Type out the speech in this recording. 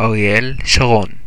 אריאל שרון.